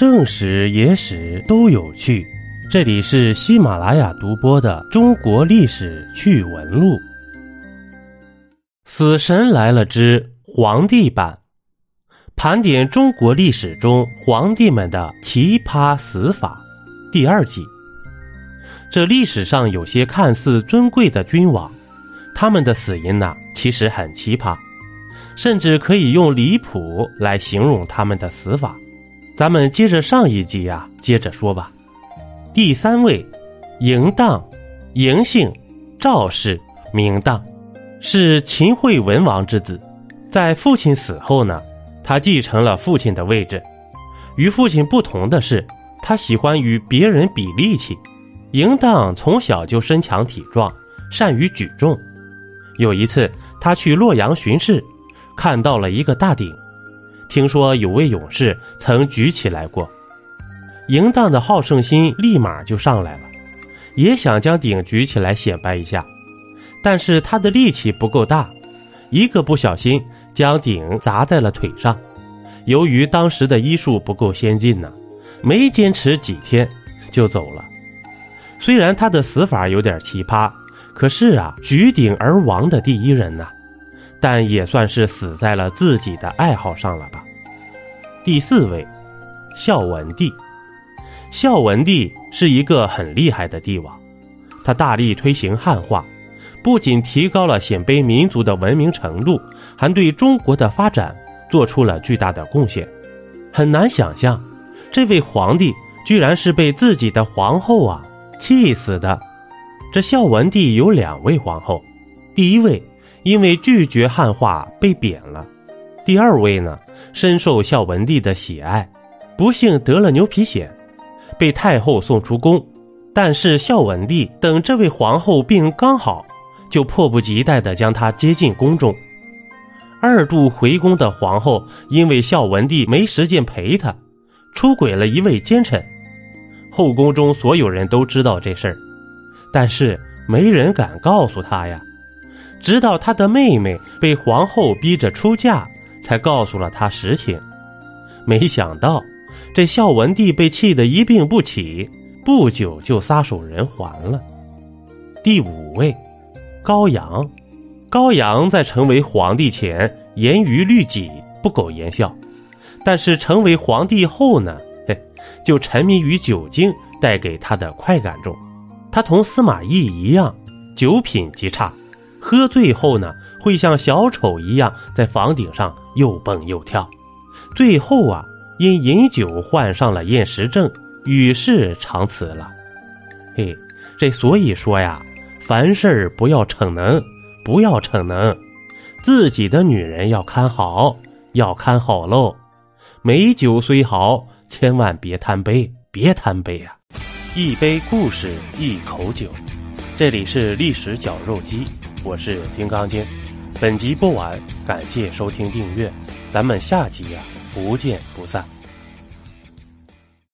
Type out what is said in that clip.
正史、野史都有趣。这里是喜马拉雅独播的《中国历史趣闻录》。死神来了之皇帝版，盘点中国历史中皇帝们的奇葩死法。第二季，这历史上有些看似尊贵的君王，他们的死因呢，其实很奇葩。甚至可以用离谱来形容他们的死法。咱们接着上一集呀，接着说吧。第三位，嬴荡，嬴姓，赵氏，名荡，是秦惠文王之子。在父亲死后呢，他继承了父亲的位置。与父亲不同的是，他喜欢与别人比力气。嬴荡从小就身强体壮，善于举重。有一次，他去洛阳巡视。看到了一个大鼎，听说有位勇士曾举起来过，淫荡的好胜心立马就上来了，也想将鼎举起来显摆一下，但是他的力气不够大，一个不小心将鼎砸在了腿上。由于当时的医术不够先进呢，没坚持几天就走了。虽然他的死法有点奇葩，可是啊，举鼎而亡的第一人呢。但也算是死在了自己的爱好上了吧。第四位，孝文帝。孝文帝是一个很厉害的帝王，他大力推行汉化，不仅提高了鲜卑民族的文明程度，还对中国的发展做出了巨大的贡献。很难想象，这位皇帝居然是被自己的皇后啊气死的。这孝文帝有两位皇后，第一位。因为拒绝汉化被贬了。第二位呢，深受孝文帝的喜爱，不幸得了牛皮癣，被太后送出宫。但是孝文帝等这位皇后病刚好，就迫不及待地将她接进宫中。二度回宫的皇后因为孝文帝没时间陪她，出轨了一位奸臣。后宫中所有人都知道这事儿，但是没人敢告诉她呀。直到他的妹妹被皇后逼着出嫁，才告诉了他实情。没想到，这孝文帝被气得一病不起，不久就撒手人寰了。第五位，高阳。高阳在成为皇帝前严于律己，不苟言笑；但是成为皇帝后呢，嘿，就沉迷于酒精带给他的快感中。他同司马懿一样，酒品极差。喝醉后呢，会像小丑一样在房顶上又蹦又跳，最后啊，因饮酒患上了厌食症，与世长辞了。嘿，这所以说呀，凡事不要逞能，不要逞能，自己的女人要看好，要看好喽。美酒虽好，千万别贪杯，别贪杯啊！一杯故事，一口酒，这里是历史绞肉机。我是金刚经，本集播完，感谢收听订阅，咱们下集呀，不见不散。